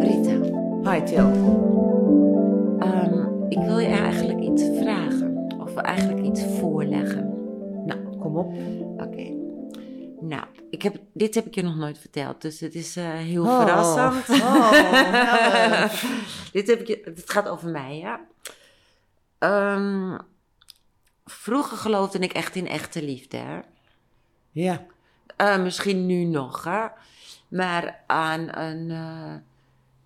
Rita, Hi Til. ehm, ik wil je eigenlijk iets vragen. Of eigenlijk iets voorleggen. Nou, kom op. Oké. Nou, ik heb, dit heb ik je nog nooit verteld, dus het is eh, heel Oh, verrassend. oh, dit heb ik je, het gaat over mij, ja. Ehm, vroeger geloofde ik echt in echte liefde, hè. Ja. Eh, misschien nu nog, hè. Maar aan een eh,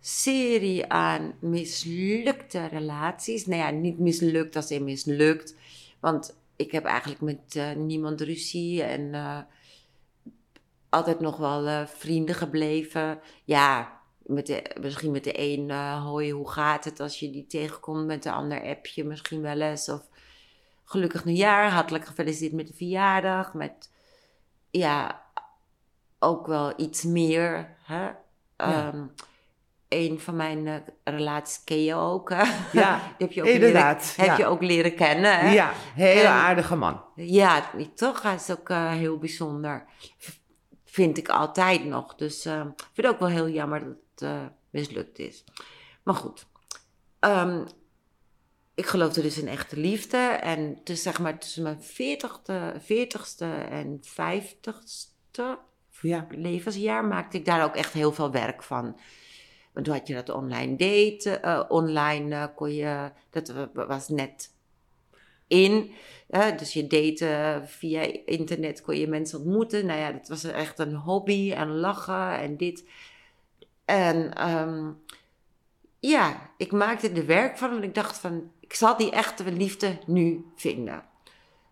serie aan mislukte relaties. Nou ja, niet mislukt als in mislukt. Want ik heb eigenlijk met eh, niemand ruzie en altijd nog wel vrienden gebleven. Ja, met de, misschien met de een, hoi, hoe gaat het als je die tegenkomt? Met de ander app je misschien wel eens. Of gelukkig nieuwjaar, hartelijk gefeliciteerd met de verjaardag. Met, ja, ook wel iets meer. Hè? Ja. Ehm, een van mijn eh, relaties ken je ook. Hè? Ja, heb je ook inderdaad, Leren, heb ja. je ook leren kennen. Hè? Ja, hele aardige man. Ja, toch? Hij is ook eh, heel bijzonder. Vind ik altijd nog. Dus eh, ik vind het ook wel heel jammer dat het eh, mislukt is. Maar goed. Ehm, ik geloofde dus in echte liefde. En dus zeg maar tussen mijn 40ste, 40ste en 50ste Ja. levensjaar maakte ik daar ook echt heel veel werk van. Want toen had je dat online daten, eh, online eh, kon je, dat wa- was net in. dus je date via internet, kon je mensen ontmoeten. Nou ja, dat was echt een hobby en lachen en dit. En ehm, ja, ik maakte er werk van, want ik dacht van, ik zal die echte liefde nu vinden.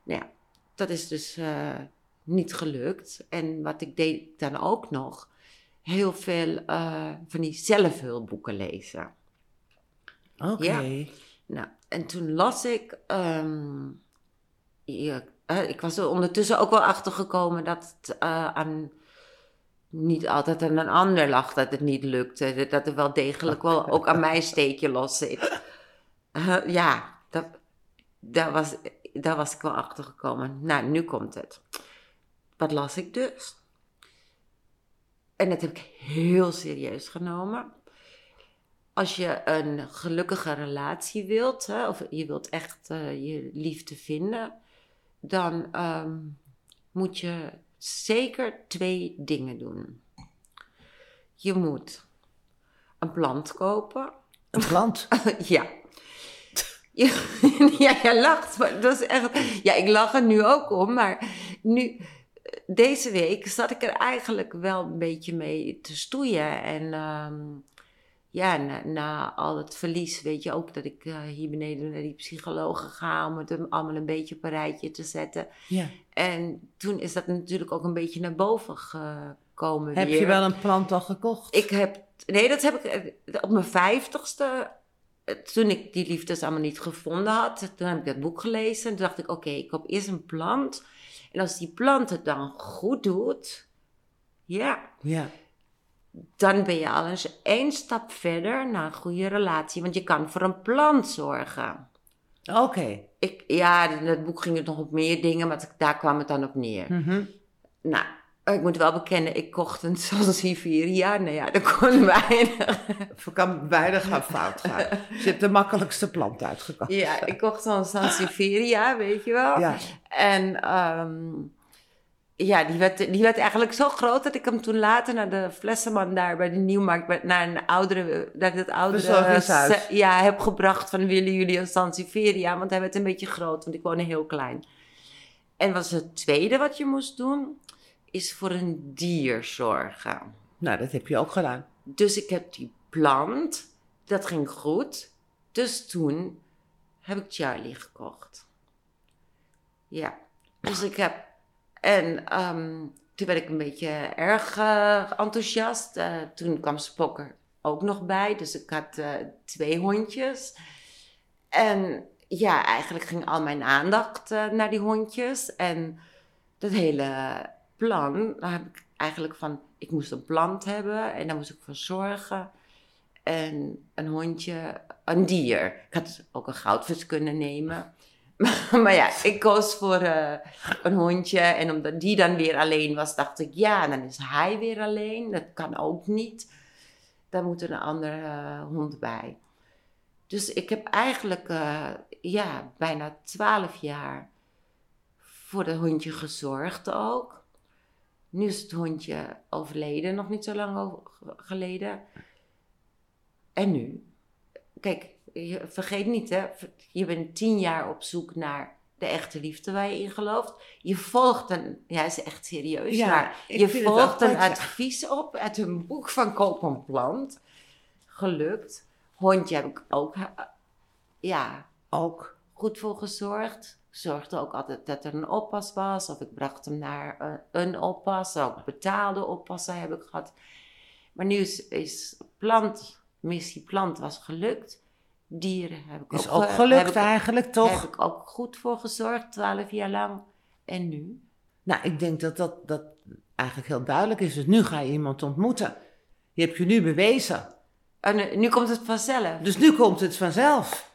Nou ja, dat is dus eh, niet gelukt. En wat ik deed dan ook nog, heel veel eh, van die zelfhulpboeken lezen. Oké. Ja. Nou, en toen las ik. ehm, ja, eh, ik was er ondertussen ook wel achter gekomen dat het aan. Niet altijd aan een ander lag dat het niet lukte. Dat er wel degelijk wel ook aan mij steekje los zit. Eh, ja, dat, daar, was, daar was ik wel achter gekomen. Nou, nu komt het. Wat las ik dus? En dat heb ik heel serieus genomen als je een gelukkige relatie wilt, hè, of je wilt echt eh, je liefde vinden, dan ehm, moet je zeker twee dingen doen. Je moet een plant kopen. Een plant. ja. Ja, jij lacht, maar dat is echt... Ja, ik lach er nu ook om, maar nu... Deze week zat ik er eigenlijk wel een beetje mee te stoeien. En ehm, ja, na, na al het verlies weet je ook dat ik eh, hier beneden naar die psychologen ga... om het hem allemaal een beetje op een rijtje te zetten. Ja. En toen is dat natuurlijk ook een beetje naar boven gekomen Heb weer. je wel een plant al gekocht? Ik heb, nee, dat heb ik eh, op mijn vijftigste, eh, toen ik die liefdes allemaal niet gevonden had, toen heb ik dat boek gelezen. En toen dacht ik, oké, ik koop eerst een plant. En als die plant het dan goed doet, ja, Ja. Dan ben je al eens één stap verder naar een goede relatie. Want je kan voor een plant zorgen. Oké. Ik, ja, in het boek ging het nog op meer dingen, maar daar kwam het dan op neer. Mhm. Nou, ik moet wel bekennen, ik kocht een Sansevieria. Nou ja, dat kon weinig. Het kan weinig gaan fout gaan. Dus je hebt de makkelijkste plant uitgekocht. Ja, ik kocht zo'n Sansevieria, weet je wel. Ja. En ehm, ja, die werd, die werd eigenlijk zo groot dat ik hem toen later naar de flessenman daar bij de Nieuwmarkt, naar een oudere, dat ik dat oudere ja, heb gebracht van willen jullie een Sansevieria? Want hij werd een beetje groot, want ik woonde heel klein. En was het tweede wat je moest doen, is voor een dier zorgen. Nou, dat heb je ook gedaan. Dus ik heb die plant, dat ging goed. Dus toen heb ik Charlie gekocht. Ja, dus ik heb. En ehm, toen werd ik een beetje erg eh, enthousiast. Eh, toen kwam Spokker ook nog bij. Dus ik had eh, twee hondjes. En ja, eigenlijk ging al mijn aandacht naar die hondjes. En dat hele plan, daar heb ik eigenlijk van... Ik moest een plant hebben en daar moest ik voor zorgen. En een hondje, een dier. Ik had ook een goudvis kunnen nemen. maar ja, ik koos voor eh, een hondje. En omdat die dan weer alleen was, dacht ik, ja, dan is hij weer alleen. Dat kan ook niet. Daar moet een andere eh, hond bij. Dus ik heb eigenlijk eh, ja, bijna twaalf jaar voor dat hondje gezorgd ook. Nu is het hondje overleden, nog niet zo lang geleden. En nu? Kijk, je, vergeet niet hè, je bent tien jaar op zoek naar de echte liefde waar je in gelooft. Je volgt een, ja, is echt serieus, Ja, maar je volgt een apart, ja. advies op uit een boek van Koopman Plant. Gelukt. Hondje heb ik ook, eh, ja, Ook. goed voor gezorgd. Zorgde ook altijd dat er een oppas was. Of ik bracht hem naar eh, een oppas. Ook betaalde oppassen heb ik gehad. Maar nu is, is plant, missie plant was gelukt. Dieren heb ik Is ook, ook gelukt ik, eigenlijk, toch? Heb ik ook goed voor gezorgd, twaalf jaar lang. En nu? Nou, ik denk dat, dat dat eigenlijk heel duidelijk is. Dus nu ga je iemand ontmoeten. Je hebt je nu bewezen. En eh, nu komt het vanzelf. Dus nu komt het vanzelf.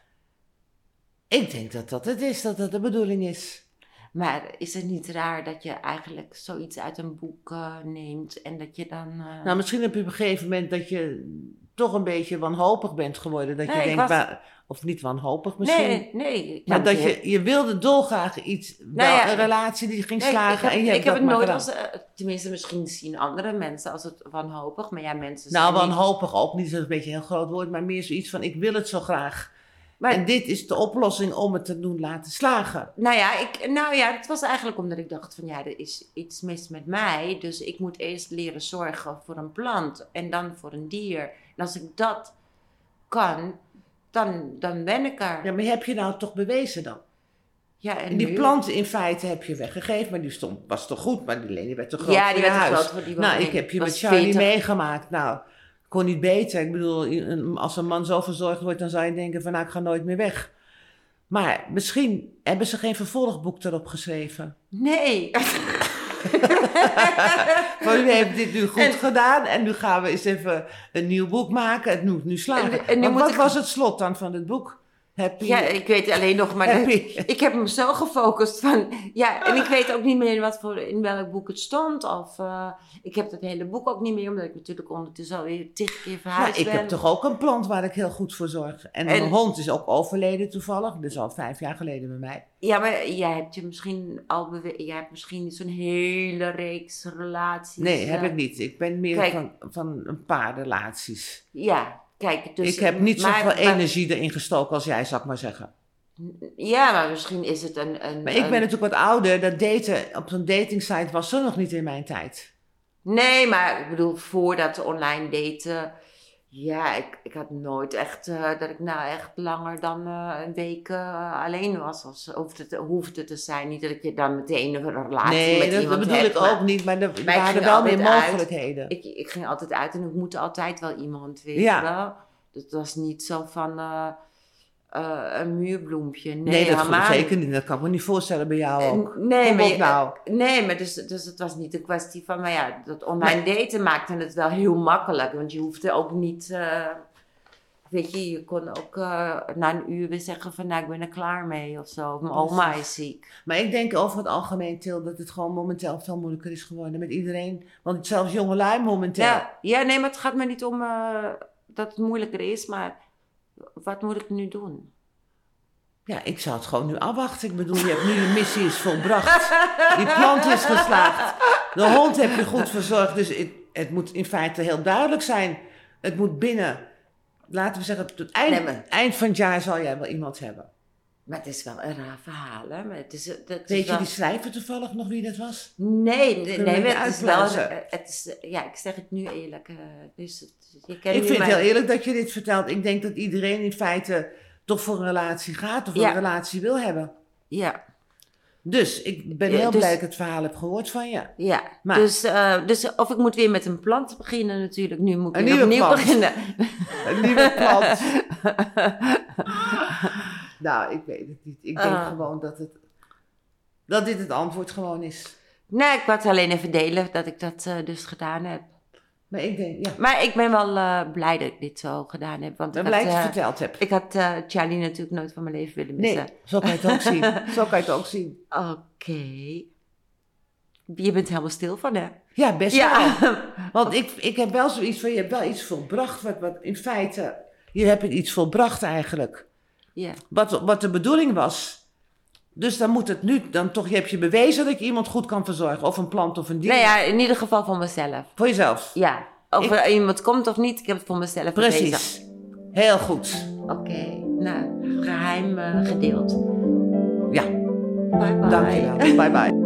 Ik denk dat dat het is, dat dat de bedoeling is. Maar is het niet raar dat je eigenlijk zoiets uit een boek eh, neemt en dat je dan... eh, Nou, misschien heb je op een gegeven moment dat je toch een beetje wanhopig bent geworden. Dat je Nee, denkt, was- maar- of niet wanhopig misschien. nee, nee. Maar dat je, je wilde dolgraag iets, wel ja, een relatie die ging Nee, slagen. ik heb, en je ik heb het nooit gedaan. als, eh, tenminste misschien zien andere mensen als het wanhopig, maar ja, mensen Nou, niet- wanhopig ook niet, dat is een beetje een heel groot woord, maar meer zoiets van ik wil het zo graag. Maar, En dit is de oplossing om het te doen laten slagen. nou ja, ik, nou ja, het was eigenlijk omdat ik dacht van ja, er is iets mis met mij, dus ik moet eerst leren zorgen voor een plant en dan voor een dier. En als ik dat kan, dan, dan ben ik er. Ja, maar heb je nou toch bewezen dan? Ja, en En die nu? planten in feite heb je weggegeven, maar die stond, was toch goed, maar die Leni werd te groot Ja, die werd te huis. groot voor die Nou, ik heb je met Charlie 40. meegemaakt. Nou, kon niet beter. Ik bedoel, als een man zo verzorgd wordt, dan zou je denken van, nou, ik ga nooit meer weg. Maar misschien hebben ze geen vervolgboek erop geschreven. Nee. Van, u heeft dit nu goed En- gedaan en nu gaan we eens even een nieuw boek maken. Het moet nu slagen. En- en nu Want wat ik- was het slot dan van het boek? Happy, Ja, ik weet alleen nog maar. dat-. Ik heb hem zo gefocust van. Ja, en ik weet ook niet meer wat voor, in welk boek het stond. Of eh, ik heb het hele boek ook niet meer, omdat ik natuurlijk ondertussen alweer tig keer verhuisd ik ben. heb toch ook een plant waar ik heel goed voor zorg. En, En- mijn hond is ook overleden toevallig. Dus al vijf jaar geleden bij mij. Ja, maar jij hebt je misschien al jij hebt misschien zo'n hele reeks relaties. Nee, heb eh, ik niet. Ik ben meer Kijk. van, van een paar relaties. Ja, kijk, dus. ik heb niet maar- zoveel maar- energie erin gestoken als jij, zou ik maar zeggen. Ja, maar misschien is het een. een Maar ik een- ben natuurlijk wat ouder. Dat daten op zo'n datingsite was zo nog niet in mijn tijd. Nee, maar ik bedoel, voordat online daten. Ja, ik, ik had nooit echt eh, dat ik nou echt langer dan eh, een week eh, alleen was. Of hoefde, te, hoefde te zijn. Niet dat ik je dan meteen een relatie nee, met dat, iemand bedoel heb, ik maar ook niet. Maar er waren wel meer mogelijkheden. Ik, ik ging altijd uit en ik moet altijd wel iemand, weet Ja. Dus het was niet zo van eh, eh, een muurbloempje. Nee, Nee, dat helemaal zeker niet. Dat kan ik me niet voorstellen bij jou ook. Nee, Kom maar, je- nou. nee, maar dus, dus het was niet een kwestie van, maar ja, dat online daten maakte het wel heel makkelijk. Want je hoefde ook niet, eh, weet je, je kon ook eh, na een uur weer zeggen van, nou, ik ben er klaar mee of zo. Mijn oma is ziek. Maar ik denk over het algemeen, Til, dat het gewoon momenteel veel moeilijker is geworden met iedereen. Want zelfs jongelui momenteel. Ja, ja, nee, maar het gaat me niet om eh, dat het moeilijker is, maar wat moet ik nu doen? Ja, ik zou het gewoon nu afwachten. Ik bedoel, je hebt nu je missie is volbracht. Die plant is geslaagd. De hond heb je goed verzorgd. Dus het, het moet in feite heel duidelijk zijn. Het moet binnen, laten we zeggen, tot het eind, Nee, eind van het jaar zal jij wel iemand hebben. Maar het is wel een raar verhaal, hè? Maar het is, dat Weet je wel- die schrijver toevallig nog wie dat was? Nee, nee, het is wel. uitblazen? Het is, eh, ja, ik zeg het nu eerlijk. eh, dus het, je kent Ik vind het heel eerlijk dat je dit vertelt. Ik denk dat iedereen in feite toch voor een relatie gaat of Ja. een relatie wil hebben. Ja, Dus ik ben Ja, heel dus- blij dat ik het verhaal heb gehoord van je. ja. Maar- Dus, eh, dus of ik moet weer met een plant beginnen natuurlijk. Nu moet ik Een weer nieuwe opnieuw plant. beginnen. Een nieuwe plant. nou, ik weet het niet. Ik denk Ah. gewoon dat, het, dat dit het antwoord gewoon is. nee, ik wou het alleen even delen dat ik dat eh, dus gedaan heb. Maar ik denk, ja. Maar ik ben wel eh, blij dat ik dit zo gedaan heb. Want Ben ik blij had, dat je het verteld hebt. ik had eh, Charlie natuurlijk nooit van mijn leven willen Nee, missen. zo kan je het ook zien. Zo kan je het ook zien. Oké. Je bent helemaal stil van, hè? Ja, best wel. Want ik, ik heb wel zoiets van, je hebt wel iets volbracht, wat, wat in feite, je hebt iets volbracht eigenlijk. Ja. Wat, wat de bedoeling was. Dus dan moet het nu, dan toch, je hebt je bewezen dat je iemand goed kan verzorgen. Of een plant of een dier. Nou ja, in ieder geval voor mezelf. Voor jezelf. Ja. Of er iemand komt of niet, ik heb het voor mezelf bewezen. Precies. Heel goed. Oké. Nou, geheim eh, gedeeld. Ja, Bye bye. dankjewel. Bye bye.